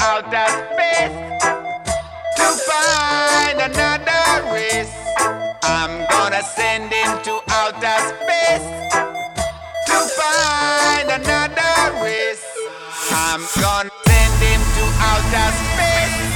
outer space to find another race. I'm gonna send him to outer space to find another race. I'm gonna send him to outer space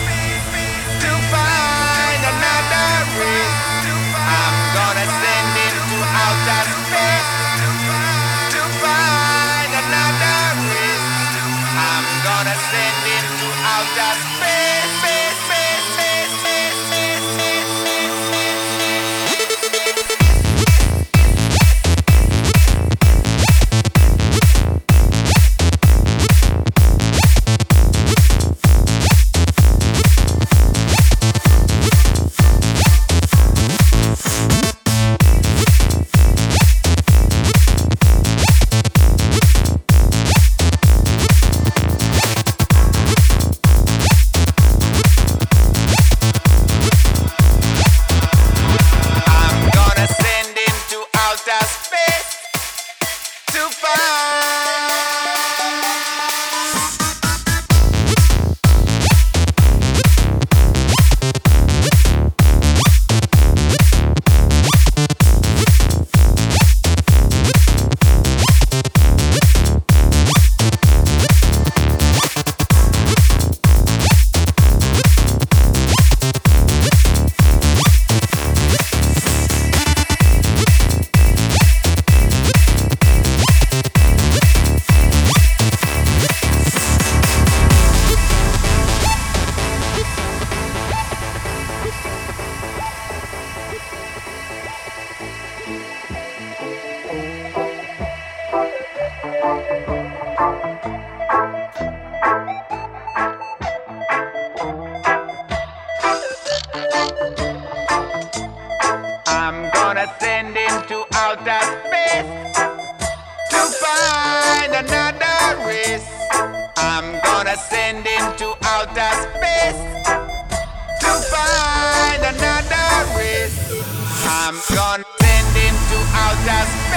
outer space to find another race. I'm gonna send him to outer space to find another race. I'm gonna send him to outer space